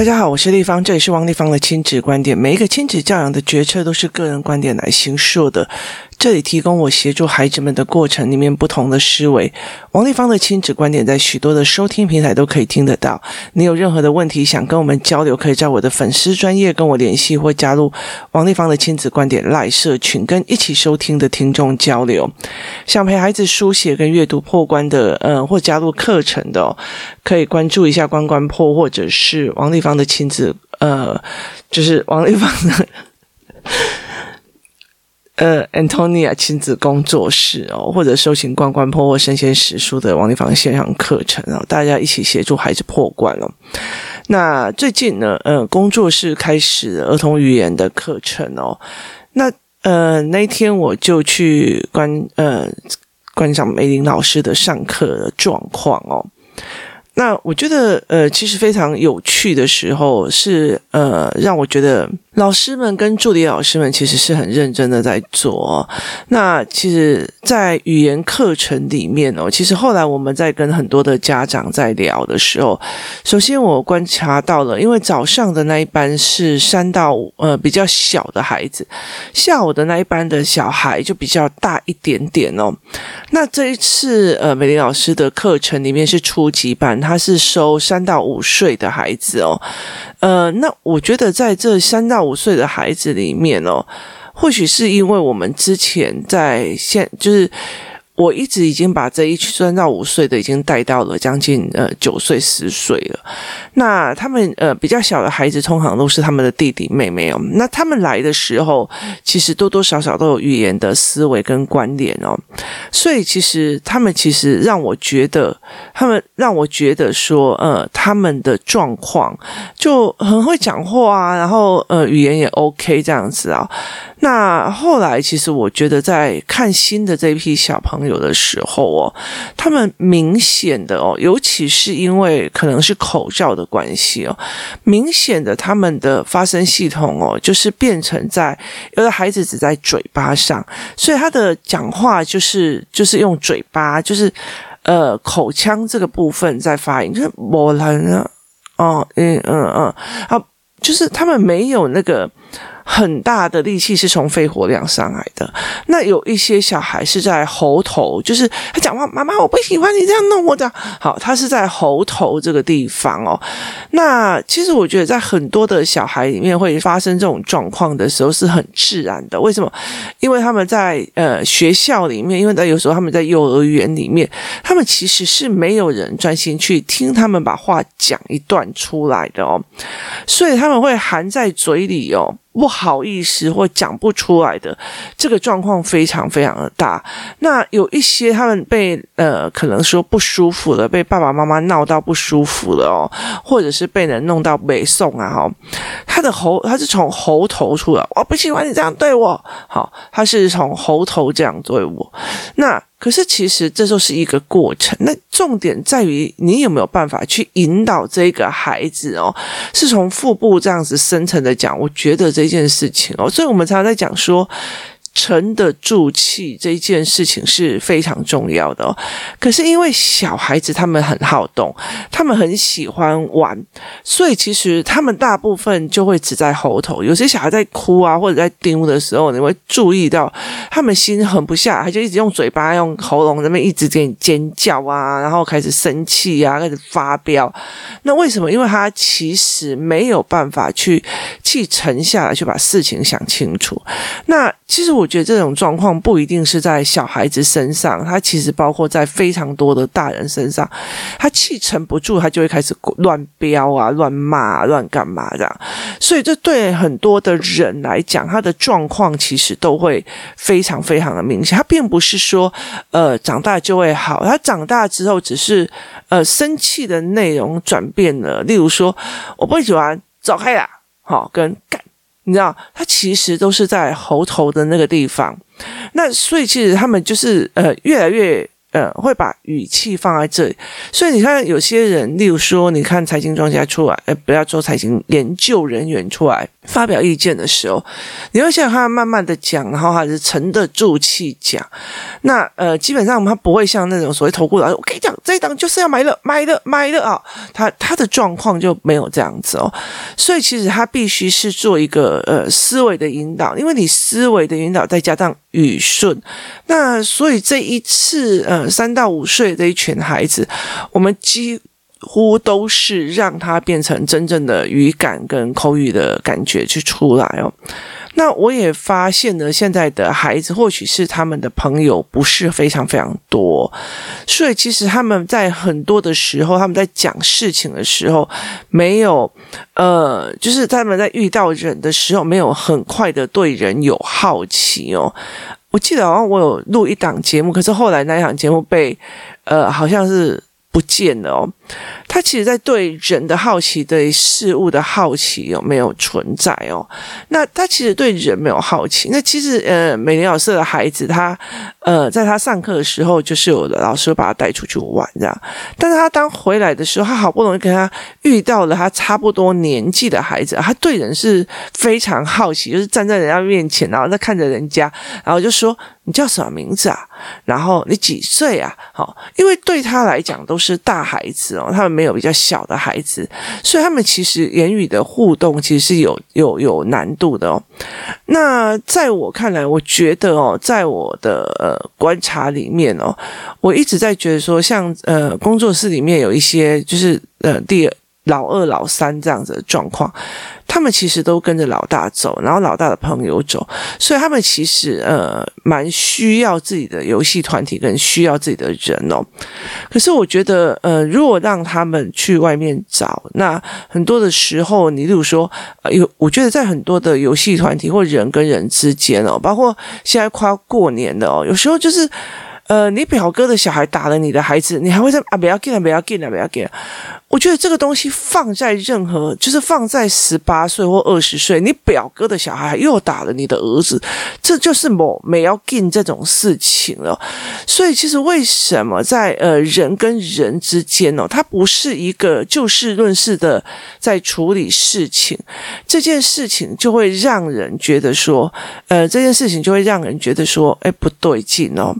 大家好，我是丽芳，这里是王丽芳的亲子观点。每一个亲子教养的决策都是个人观点来形塑的。这里提供我协助孩子们的过程里面不同的思维。王丽芳的亲子观点在许多的收听平台都可以听得到。你有任何的问题想跟我们交流，可以在我的粉丝专业跟我联系，或加入王丽芳的亲子观点赖社群，跟一起收听的听众交流。想陪孩子书写跟阅读破关的，呃，或加入课程的，可以关注一下关关破，或者是王丽芳的亲子，呃，就是王丽芳的。呃，Antonia 亲子工作室哦，或者收听关关破或生鲜时书的王立芳线上课程哦，大家一起协助孩子破关了。那最近呢，呃，工作室开始儿童语言的课程哦。那呃，那天我就去观呃观赏梅林老师的上课的状况哦。那我觉得呃，其实非常有趣的时候是呃，让我觉得。老师们跟助理老师们其实是很认真的在做。那其实，在语言课程里面哦，其实后来我们在跟很多的家长在聊的时候，首先我观察到了，因为早上的那一班是三到呃比较小的孩子，下午的那一班的小孩就比较大一点点哦。那这一次呃，美玲老师的课程里面是初级班，他是收三到五岁的孩子哦。呃，那我觉得在这三到五岁的孩子里面哦，或许是因为我们之前在现就是。我一直已经把这一群三到五岁的已经带到了将近呃九岁十岁了。那他们呃比较小的孩子，通常都是他们的弟弟妹妹哦。那他们来的时候，其实多多少少都有语言的思维跟关联哦。所以其实他们其实让我觉得，他们让我觉得说，呃，他们的状况就很会讲话啊，然后呃语言也 OK 这样子啊。那后来其实我觉得在看新的这一批小朋友。有的时候哦，他们明显的哦，尤其是因为可能是口罩的关系哦，明显的他们的发声系统哦，就是变成在有的孩子只在嘴巴上，所以他的讲话就是就是用嘴巴，就是呃口腔这个部分在发音，就是我来了哦，嗯嗯嗯，好，就是他们没有那个。很大的力气是从肺活量上来的。那有一些小孩是在喉头，就是他讲话，妈妈，我不喜欢你这样弄我的。好，他是在喉头这个地方哦。那其实我觉得，在很多的小孩里面会发生这种状况的时候是很自然的。为什么？因为他们在呃学校里面，因为在有时候他们在幼儿园里面，他们其实是没有人专心去听他们把话讲一段出来的哦，所以他们会含在嘴里哦。不好意思，或讲不出来的这个状况非常非常的大。那有一些他们被呃，可能说不舒服了，被爸爸妈妈闹到不舒服了哦，或者是被人弄到北宋啊哈，他的喉他是从喉头出来，我不喜欢你这样对我，好，他是从喉头这样对我，那。可是，其实这就是一个过程。那重点在于你有没有办法去引导这个孩子哦，是从腹部这样子深层的讲。我觉得这件事情哦，所以我们常常在讲说。沉得住气这一件事情是非常重要的哦。可是因为小孩子他们很好动，他们很喜欢玩，所以其实他们大部分就会只在喉头。有些小孩在哭啊或者在丢的时候，你会注意到他们心狠不下，他就一直用嘴巴、用喉咙那边一直给你尖叫啊，然后开始生气啊，开始发飙。那为什么？因为他其实没有办法去去沉下来，去把事情想清楚。那其实我觉得这种状况不一定是在小孩子身上，他其实包括在非常多的大人身上，他气沉不住，他就会开始乱飙啊、乱骂啊、乱干嘛这样。所以这对很多的人来讲，他的状况其实都会非常非常的明显。他并不是说呃长大就会好，他长大之后只是呃生气的内容转变了。例如说，我不喜欢，走开啦，好跟干。你知道，它其实都是在喉头的那个地方。那所以其实他们就是呃，越来越呃，会把语气放在这里。所以你看，有些人，例如说，你看财经专家出来，呃，不要做财经研究人员出来发表意见的时候，你会想他慢慢的讲，然后还是沉得住气讲。那呃，基本上他不会像那种所谓投顾老师，我跟你讲，这一档就是要买了，买了，买了啊！他他的状况就没有这样子哦。所以其实他必须是做一个呃思维的引导，因为你思维的引导再加上语顺，那所以这一次呃三到五岁的一群孩子，我们几乎都是让他变成真正的语感跟口语的感觉去出来哦。那我也发现呢，现在的孩子或许是他们的朋友不是非常非常多，所以其实他们在很多的时候，他们在讲事情的时候，没有呃，就是他们在遇到人的时候，没有很快的对人有好奇哦。我记得好像我有录一档节目，可是后来那一档节目被呃，好像是。不见了哦，他其实在对人的好奇，对事物的好奇有没有存在哦？那他其实对人没有好奇。那其实呃，美玲老师的孩子，他呃，在他上课的时候，就是有的老师把他带出去玩这样。但是他当回来的时候，他好不容易跟他遇到了他差不多年纪的孩子，他对人是非常好奇，就是站在人家面前，然后在看着人家，然后就说。你叫什么名字啊？然后你几岁啊？好，因为对他来讲都是大孩子哦，他们没有比较小的孩子，所以他们其实言语的互动其实是有有有难度的哦。那在我看来，我觉得哦，在我的呃观察里面哦，我一直在觉得说，像呃工作室里面有一些就是呃第二。老二、老三这样子的状况，他们其实都跟着老大走，然后老大的朋友走，所以他们其实呃蛮需要自己的游戏团体，跟需要自己的人哦。可是我觉得，呃，如果让他们去外面找，那很多的时候，你例如说，呃，有我觉得在很多的游戏团体或人跟人之间哦，包括现在快要过年了哦，有时候就是。呃，你表哥的小孩打了你的孩子，你还会在啊？不要紧啊，不要紧啊，不要紧。我觉得这个东西放在任何，就是放在十八岁或二十岁，你表哥的小孩又打了你的儿子，这就是某没要紧这种事情了。所以，其实为什么在呃人跟人之间哦，他不是一个就事论事的在处理事情，这件事情就会让人觉得说，呃，这件事情就会让人觉得说，哎，不对劲哦。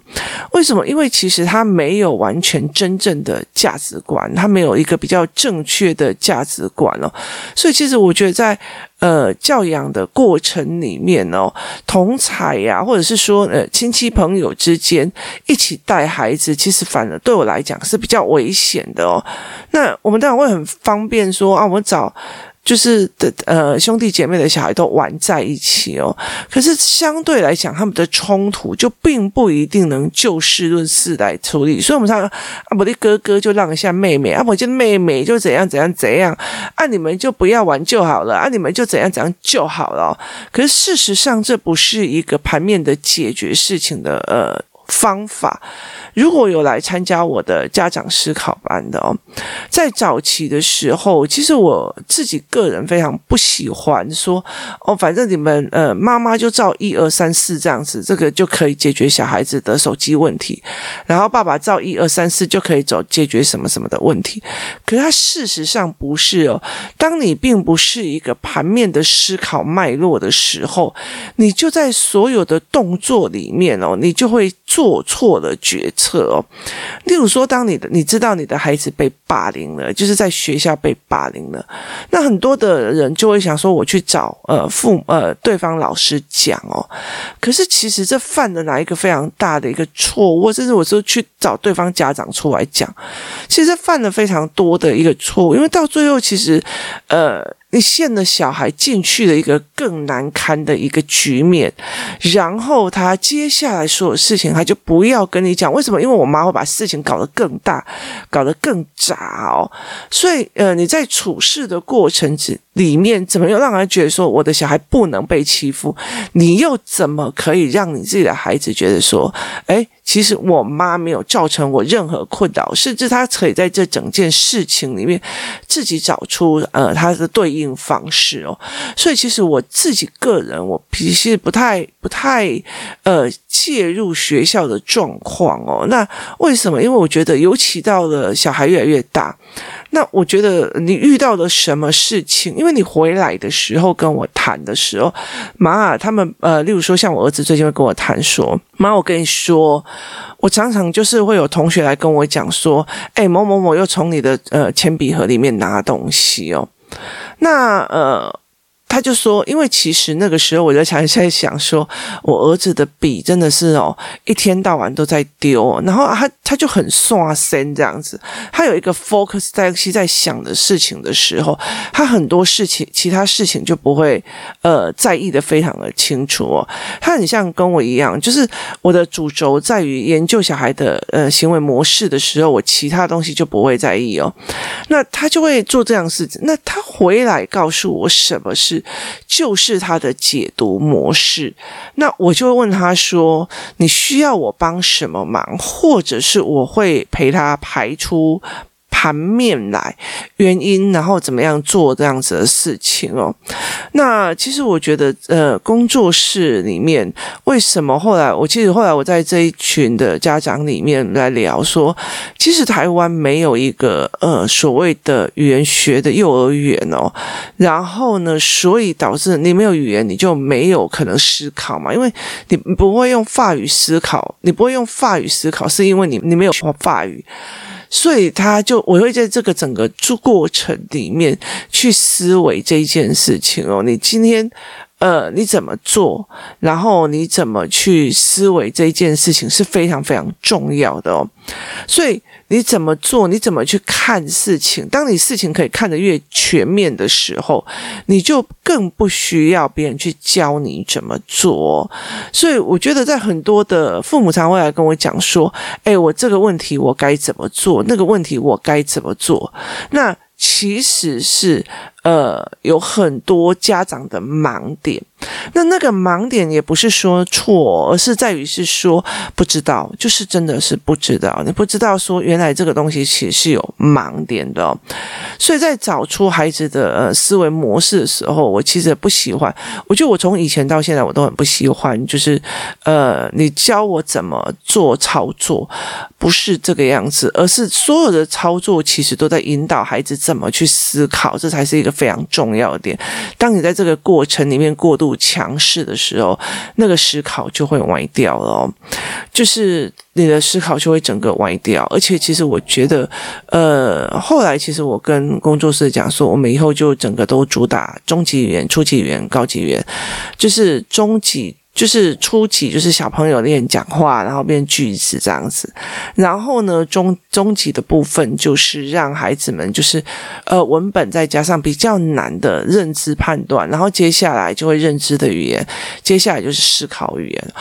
为什么？因为其实他没有完全真正的价值观，他没有一个比较正确的价值观哦。所以其实我觉得在呃教养的过程里面哦，同彩呀，或者是说呃亲戚朋友之间一起带孩子，其实反而对我来讲是比较危险的哦。那我们当然会很方便说啊，我们找。就是的，呃，兄弟姐妹的小孩都玩在一起哦。可是相对来讲，他们的冲突就并不一定能就事论事来处理。所以，我们常说啊，我的哥哥就让一下妹妹，啊，我的妹妹就怎样怎样怎样，啊，你们就不要玩就好了，啊，你们就怎样怎样就好了。可是事实上，这不是一个盘面的解决事情的，呃。方法，如果有来参加我的家长思考班的哦，在早期的时候，其实我自己个人非常不喜欢说哦，反正你们呃妈妈就照一二三四这样子，这个就可以解决小孩子的手机问题，然后爸爸照一二三四就可以走解决什么什么的问题。可是他事实上不是哦，当你并不是一个盘面的思考脉络的时候，你就在所有的动作里面哦，你就会做。错了决策哦，例如说，当你的你知道你的孩子被霸凌了，就是在学校被霸凌了，那很多的人就会想说，我去找呃父呃对方老师讲哦，可是其实这犯了哪一个非常大的一个错误，甚至我说去找对方家长出来讲，其实犯了非常多的一个错误，因为到最后其实呃。你陷了小孩进去了一个更难堪的一个局面，然后他接下来所有事情他就不要跟你讲为什么？因为我妈会把事情搞得更大，搞得更杂哦。所以呃，你在处事的过程之里面，怎么又让人觉得说我的小孩不能被欺负？你又怎么可以让你自己的孩子觉得说，诶，其实我妈没有造成我任何困扰，甚至她可以在这整件事情里面自己找出呃她的对应方式哦。所以其实我自己个人，我脾气不太不太呃介入学校的状况哦。那为什么？因为我觉得，尤其到了小孩越来越大。那我觉得你遇到了什么事情？因为你回来的时候跟我谈的时候，妈，他们呃，例如说像我儿子最近会跟我谈说，妈，我跟你说，我常常就是会有同学来跟我讲说，哎，某某某又从你的呃铅笔盒里面拿东西哦，那呃。他就说，因为其实那个时候我在想，在想说，我儿子的笔真的是哦，一天到晚都在丢，然后他他就很刷身这样子。他有一个 focus 在在想的事情的时候，他很多事情其他事情就不会呃在意的非常的清楚哦。他很像跟我一样，就是我的主轴在于研究小孩的呃行为模式的时候，我其他东西就不会在意哦。那他就会做这样事情。那他回来告诉我什么是？就是他的解读模式，那我就问他说：“你需要我帮什么忙？或者是我会陪他排出。”盘面来原因，然后怎么样做这样子的事情哦？那其实我觉得，呃，工作室里面为什么后来，我其实后来我在这一群的家长里面来聊说，其实台湾没有一个呃所谓的语言学的幼儿园哦。然后呢，所以导致你没有语言，你就没有可能思考嘛，因为你不会用法语思考，你不会用法语思考，是因为你你没有学法语。所以他就我会在这个整个过程里面去思维这一件事情哦，你今天。呃，你怎么做？然后你怎么去思维这件事情是非常非常重要的哦。所以你怎么做？你怎么去看事情？当你事情可以看得越全面的时候，你就更不需要别人去教你怎么做。所以我觉得，在很多的父母常会来跟我讲说：“哎，我这个问题我该怎么做？那个问题我该怎么做？”那其实是。呃，有很多家长的盲点，那那个盲点也不是说错，而是在于是说不知道，就是真的是不知道，你不知道说原来这个东西其实是有盲点的哦，所以在找出孩子的呃思维模式的时候，我其实不喜欢，我觉得我从以前到现在我都很不喜欢，就是呃，你教我怎么做操作，不是这个样子，而是所有的操作其实都在引导孩子怎么去思考，这才是一个。非常重要的点，当你在这个过程里面过度强势的时候，那个思考就会歪掉了，就是你的思考就会整个歪掉。而且，其实我觉得，呃，后来其实我跟工作室讲说，我们以后就整个都主打中级语言、初级语言、高级语言，就是中级。就是初级，就是小朋友练讲话，然后变句子这样子。然后呢，中中级的部分就是让孩子们就是呃文本再加上比较难的认知判断，然后接下来就会认知的语言，接下来就是思考语言。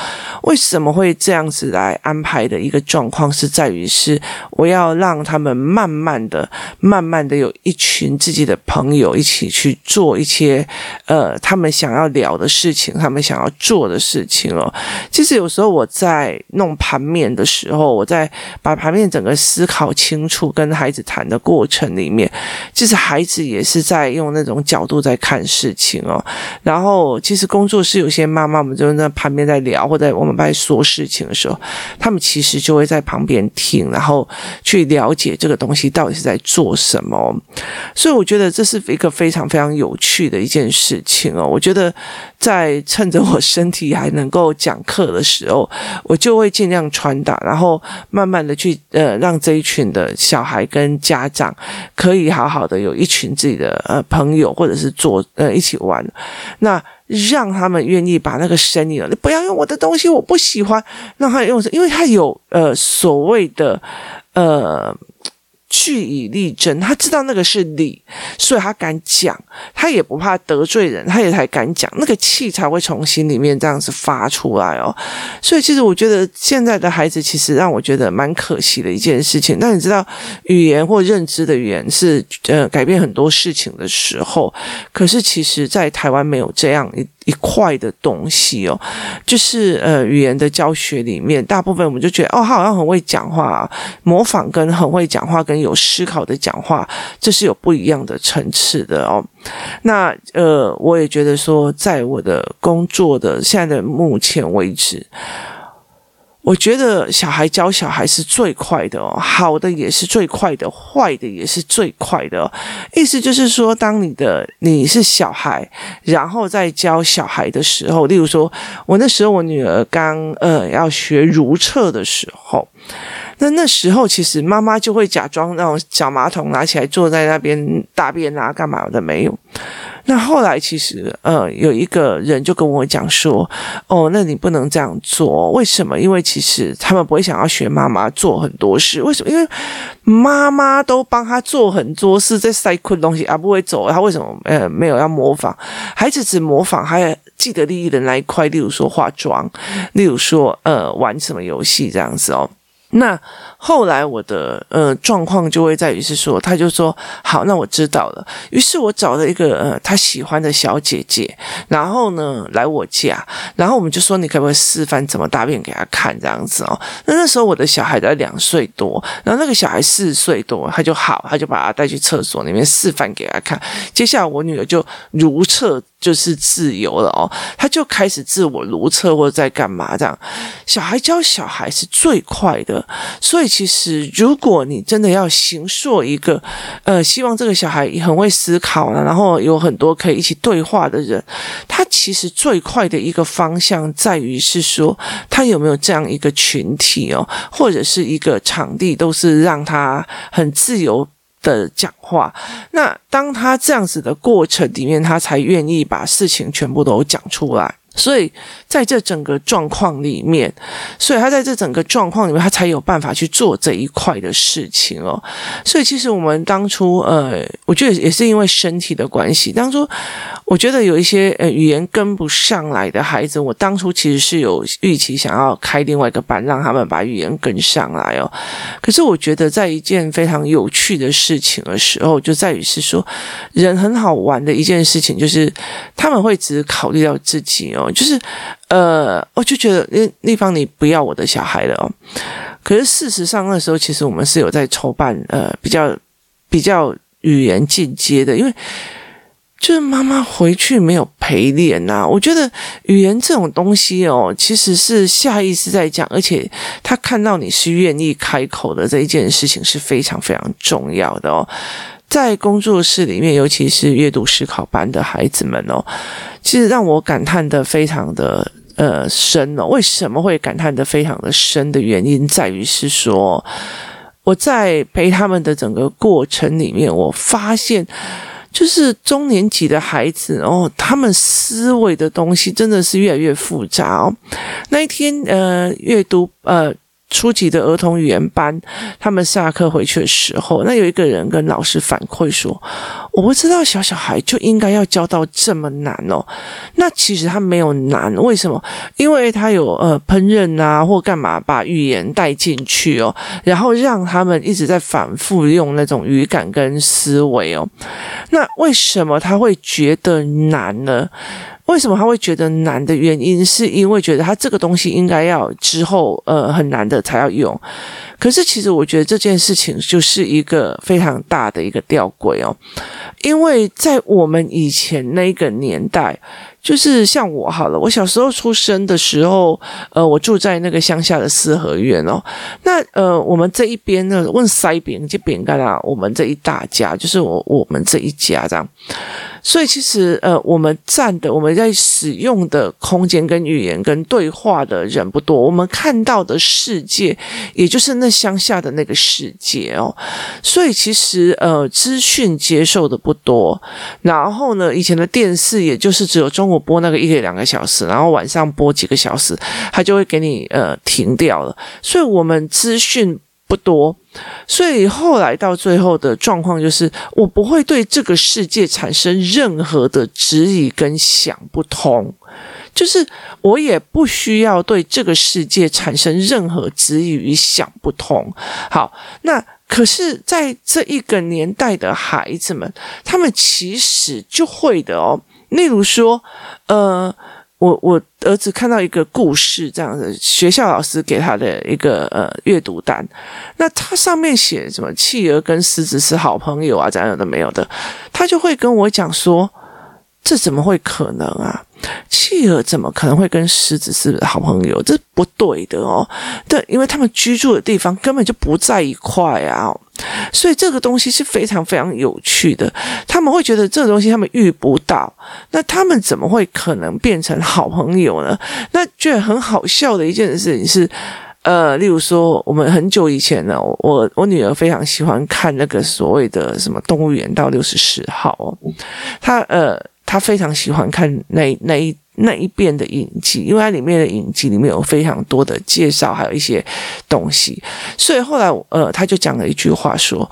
为什么会这样子来安排的一个状况是在于是我要让他们慢慢的、慢慢的有一群自己的朋友一起去做一些呃他们想要聊的事情，他们想要做的。事情哦，其实有时候我在弄盘面的时候，我在把盘面整个思考清楚，跟孩子谈的过程里面，其实孩子也是在用那种角度在看事情哦。然后，其实工作室有些妈妈，我们就在旁边在聊，或者我们在说事情的时候，他们其实就会在旁边听，然后去了解这个东西到底是在做什么。所以，我觉得这是一个非常非常有趣的一件事情哦。我觉得在趁着我身体。还能够讲课的时候，我就会尽量传达，然后慢慢的去呃，让这一群的小孩跟家长可以好好的有一群自己的呃朋友，或者是做呃一起玩，那让他们愿意把那个声音，你不要用我的东西，我不喜欢，让他用，因为他有呃所谓的呃。据以力争，他知道那个是理，所以他敢讲，他也不怕得罪人，他也才敢讲，那个气才会从心里面这样子发出来哦。所以其实我觉得现在的孩子其实让我觉得蛮可惜的一件事情。那你知道语言或认知的语言是呃改变很多事情的时候，可是其实在台湾没有这样一一。块的东西哦，就是呃语言的教学里面，大部分我们就觉得哦，他好像很会讲话，模仿跟很会讲话跟有思考的讲话，这是有不一样的层次的哦。那呃，我也觉得说，在我的工作的现在的目前为止。我觉得小孩教小孩是最快的哦，好的也是最快的，坏的也是最快的。意思就是说，当你的你是小孩，然后在教小孩的时候，例如说，我那时候我女儿刚呃要学如厕的时候。那那时候，其实妈妈就会假装那种小马桶拿起来坐在那边大便啊，干嘛的没有。那后来其实，呃，有一个人就跟我讲说，哦，那你不能这样做，为什么？因为其实他们不会想要学妈妈做很多事，为什么？因为妈妈都帮他做很多事，在塞困东西啊，不会走，他为什么呃没有要模仿？孩子只模仿还记得利益的那一块，例如说化妆，例如说呃玩什么游戏这样子哦。那后来我的呃状况就会在于是说，他就说好，那我知道了。于是我找了一个呃他喜欢的小姐姐，然后呢来我家，然后我们就说，你可不可以示范怎么大便给他看这样子哦？那那时候我的小孩才两岁多，然后那个小孩四岁多，他就好，他就把他带去厕所里面示范给他看。接下来我女儿就如厕。就是自由了哦，他就开始自我如厕或者在干嘛这样。小孩教小孩是最快的，所以其实如果你真的要形塑一个，呃，希望这个小孩很会思考呢，然后有很多可以一起对话的人，他其实最快的一个方向在于是说，他有没有这样一个群体哦，或者是一个场地，都是让他很自由。的讲话，那当他这样子的过程里面，他才愿意把事情全部都讲出来。所以在这整个状况里面，所以他在这整个状况里面，他才有办法去做这一块的事情哦。所以其实我们当初，呃，我觉得也是因为身体的关系，当初我觉得有一些呃语言跟不上来的孩子，我当初其实是有预期想要开另外一个班，让他们把语言跟上来哦。可是我觉得在一件非常有趣的事情的时候，就在于是说，人很好玩的一件事情，就是他们会只考虑到自己哦。就是，呃，我就觉得那那方你不要我的小孩了哦。可是事实上，那时候其实我们是有在筹办，呃，比较比较语言进阶的，因为就是妈妈回去没有陪练呐。我觉得语言这种东西哦，其实是下意识在讲，而且他看到你是愿意开口的这一件事情是非常非常重要的哦。在工作室里面，尤其是阅读思考班的孩子们哦，其实让我感叹的非常的呃深哦。为什么会感叹的非常的深的原因，在于是说我在陪他们的整个过程里面，我发现就是中年级的孩子哦，他们思维的东西真的是越来越复杂哦。那一天呃，阅读呃。初级的儿童语言班，他们下课回去的时候，那有一个人跟老师反馈说：“我不知道小小孩就应该要教到这么难哦。”那其实他没有难，为什么？因为他有呃烹饪啊，或干嘛把语言带进去哦，然后让他们一直在反复用那种语感跟思维哦。那为什么他会觉得难呢？为什么他会觉得难的原因，是因为觉得他这个东西应该要之后呃很难的才要用。可是其实我觉得这件事情就是一个非常大的一个吊诡哦，因为在我们以前那个年代。就是像我好了，我小时候出生的时候，呃，我住在那个乡下的四合院哦。那呃，我们这一边呢，问塞饼就饼干啦，我们这一大家就是我我们这一家这样。所以其实呃，我们占的我们在使用的空间跟语言跟对话的人不多，我们看到的世界也就是那乡下的那个世界哦。所以其实呃，资讯接受的不多。然后呢，以前的电视也就是只有中。午播那个一个两个小时，然后晚上播几个小时，它就会给你呃停掉了。所以我们资讯不多，所以后来到最后的状况就是，我不会对这个世界产生任何的质疑跟想不通，就是我也不需要对这个世界产生任何质疑与想不通。好，那可是在这一个年代的孩子们，他们其实就会的哦。例如说，呃。我我儿子看到一个故事，这样子，学校老师给他的一个呃阅读单，那他上面写什么企鹅跟狮子是好朋友啊，这样的没有的，他就会跟我讲说，这怎么会可能啊？企鹅怎么可能会跟狮子是好朋友？这不对的哦。对，因为他们居住的地方根本就不在一块啊。所以这个东西是非常非常有趣的。他们会觉得这个东西他们遇不到，那他们怎么会可能变成好朋友呢？那觉得很好笑的一件事情是，呃，例如说我们很久以前呢，我我女儿非常喜欢看那个所谓的什么动物园到六十四号哦，她呃。他非常喜欢看那那一那一遍的影集，因为它里面的影集里面有非常多的介绍，还有一些东西。所以后来，呃，他就讲了一句话说，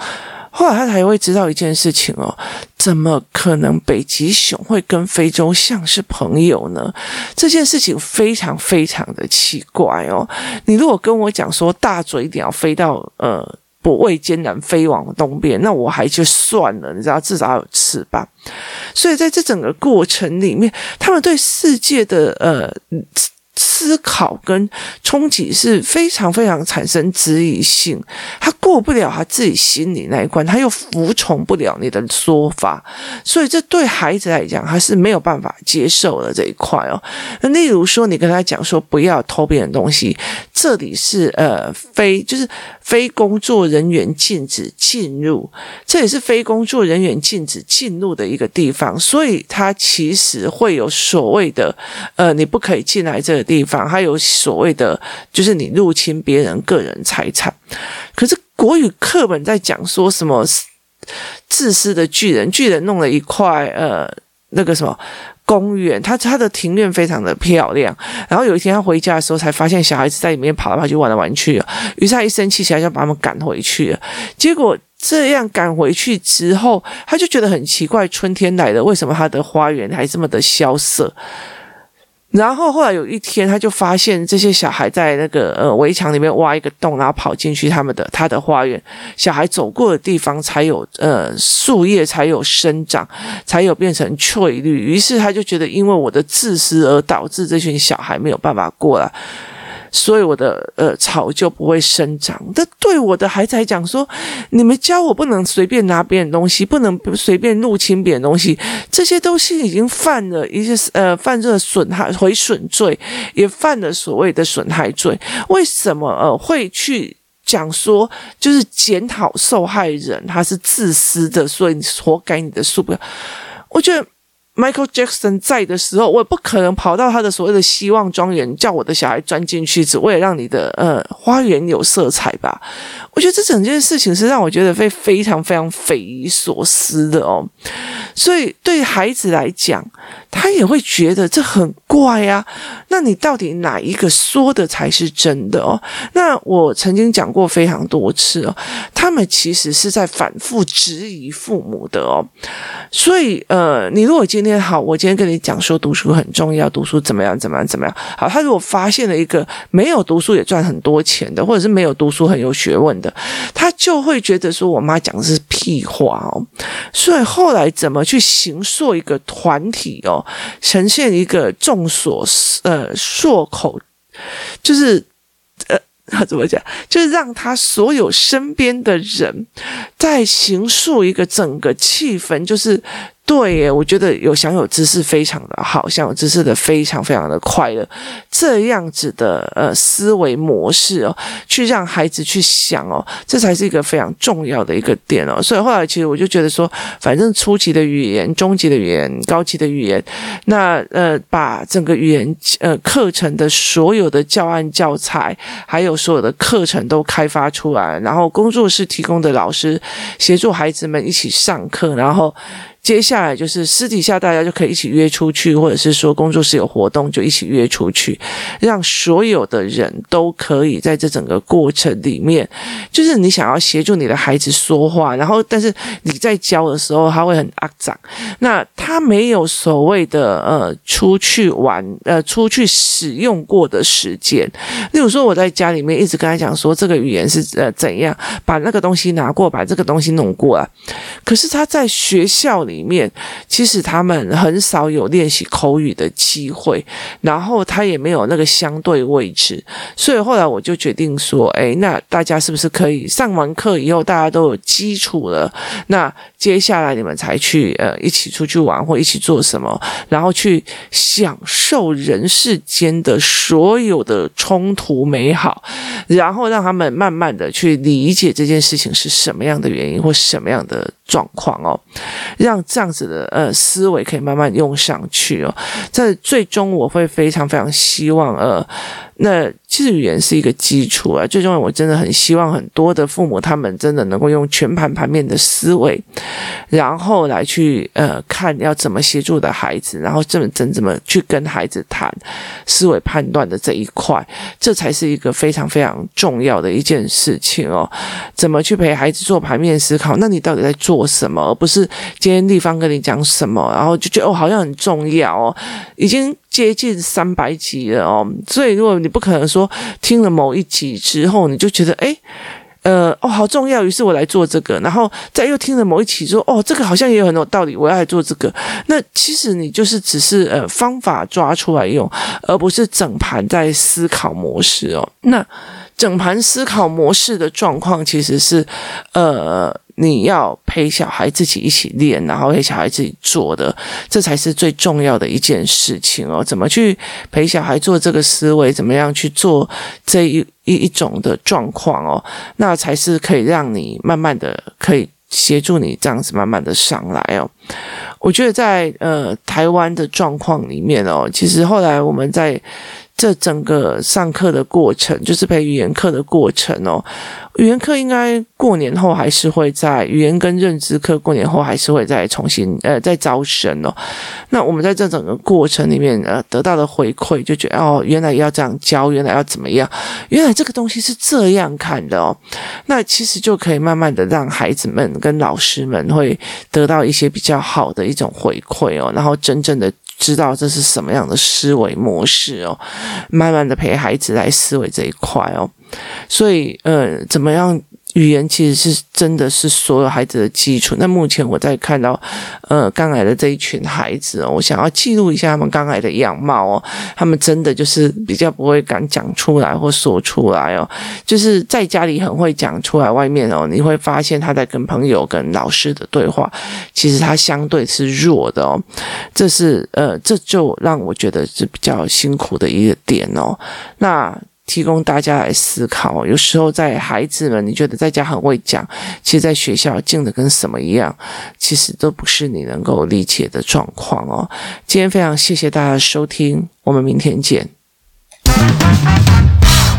后来他才会知道一件事情哦，怎么可能北极熊会跟非洲象是朋友呢？这件事情非常非常的奇怪哦。你如果跟我讲说大嘴鸟飞到呃。不畏艰难飞往东边，那我还就算了，你知道，至少有翅膀。所以在这整个过程里面，他们对世界的呃。思考跟冲击是非常非常产生质疑性，他过不了他自己心里那一关，他又服从不了你的说法，所以这对孩子来讲，他是没有办法接受的这一块哦。那例如说，你跟他讲说不要偷别人东西，这里是呃非就是非工作人员禁止进入，这也是非工作人员禁止进入的一个地方，所以他其实会有所谓的呃你不可以进来这个地方。还有所谓的，就是你入侵别人个人财产。可是国语课本在讲说什么自私的巨人，巨人弄了一块呃那个什么公园，他他的庭院非常的漂亮。然后有一天他回家的时候，才发现小孩子在里面跑来跑去玩来玩去了。于是他一生气起来，就把他们赶回去了。结果这样赶回去之后，他就觉得很奇怪，春天来了，为什么他的花园还这么的萧瑟？然后后来有一天，他就发现这些小孩在那个呃围墙里面挖一个洞，然后跑进去他们的他的花园。小孩走过的地方才有呃树叶才有生长，才有变成翠绿。于是他就觉得，因为我的自私而导致这群小孩没有办法过来。所以我的呃草就不会生长。但对我的孩子来讲说，你们教我不能随便拿别人东西，不能随便入侵别人东西，这些东西已经犯了一些呃犯这个损害毁损罪，也犯了所谓的损害罪。为什么呃会去讲说就是检讨受害人他是自私的，所以你活该你的数不？我觉得。Michael Jackson 在的时候，我也不可能跑到他的所谓的希望庄园，叫我的小孩钻进去，只为了让你的呃花园有色彩吧。我觉得这整件事情是让我觉得非非常非常匪夷所思的哦。所以对孩子来讲，他也会觉得这很怪啊。那你到底哪一个说的才是真的哦？那我曾经讲过非常多次哦，他们其实是在反复质疑父母的哦。所以呃，你如果今天好，我今天跟你讲说读书很重要，读书怎么样怎么样怎么样。好，他如果发现了一个没有读书也赚很多钱的，或者是没有读书很有学问的，他就会觉得说我妈讲的是屁话哦。所以后来怎么去形塑一个团体哦，呈现一个众所呃硕口，就是呃他怎么讲，就是让他所有身边的人在形塑一个整个气氛，就是。对耶，我觉得有享有知识非常的好，享有知识的非常非常的快乐，这样子的呃思维模式哦，去让孩子去想哦，这才是一个非常重要的一个点哦。所以后来其实我就觉得说，反正初级的语言、中级的语言、高级的语言，那呃把整个语言呃课程的所有的教案教材，还有所有的课程都开发出来，然后工作室提供的老师协助孩子们一起上课，然后。接下来就是私底下大家就可以一起约出去，或者是说工作室有活动就一起约出去，让所有的人都可以在这整个过程里面，就是你想要协助你的孩子说话，然后但是你在教的时候他会很肮脏，那他没有所谓的呃出去玩呃出去使用过的时间，例如说我在家里面一直跟他讲说这个语言是呃怎样，把那个东西拿过，把这个东西弄过来，可是他在学校里。里面，其实他们很少有练习口语的机会，然后他也没有那个相对位置，所以后来我就决定说，哎，那大家是不是可以上完课以后，大家都有基础了，那接下来你们才去呃一起出去玩或一起做什么，然后去享受人世间的所有的冲突美好，然后让他们慢慢的去理解这件事情是什么样的原因或什么样的状况哦，让这样子的呃思维可以慢慢用上去哦，在最终我会非常非常希望呃。那其实语言是一个基础啊，最重要，我真的很希望很多的父母他们真的能够用全盘盘面的思维，然后来去呃看要怎么协助的孩子，然后怎么怎怎么去跟孩子谈思维判断的这一块，这才是一个非常非常重要的一件事情哦。怎么去陪孩子做盘面思考？那你到底在做什么？而不是今天地方跟你讲什么，然后就觉得哦好像很重要哦，已经。接近三百集了哦，所以如果你不可能说听了某一集之后，你就觉得诶呃，哦，好重要，于是我来做这个，然后再又听了某一集说，哦，这个好像也有很多道理，我要来做这个。那其实你就是只是呃方法抓出来用，而不是整盘在思考模式哦。那整盘思考模式的状况其实是呃。你要陪小孩自己一起练，然后陪小孩自己做的，这才是最重要的一件事情哦。怎么去陪小孩做这个思维？怎么样去做这一一一种的状况哦？那才是可以让你慢慢的可以协助你这样子慢慢的上来哦。我觉得在呃台湾的状况里面哦，其实后来我们在。这整个上课的过程，就是陪语言课的过程哦。语言课应该过年后还是会在语言跟认知课过年后还是会再重新呃再招生哦。那我们在这整个过程里面呃得到的回馈，就觉得哦，原来要这样教，原来要怎么样，原来这个东西是这样看的哦。那其实就可以慢慢的让孩子们跟老师们会得到一些比较好的一种回馈哦，然后真正的。知道这是什么样的思维模式哦，慢慢的陪孩子来思维这一块哦，所以呃，怎么样？语言其实是真的是所有孩子的基础。那目前我在看到，呃，刚来的这一群孩子哦，我想要记录一下他们刚来的样貌哦。他们真的就是比较不会敢讲出来或说出来哦，就是在家里很会讲出来，外面哦，你会发现他在跟朋友、跟老师的对话，其实他相对是弱的哦。这是呃，这就让我觉得是比较辛苦的一个点哦。那。提供大家来思考，有时候在孩子们，你觉得在家很会讲，其实在学校静的跟什么一样，其实都不是你能够理解的状况哦。今天非常谢谢大家的收听，我们明天见。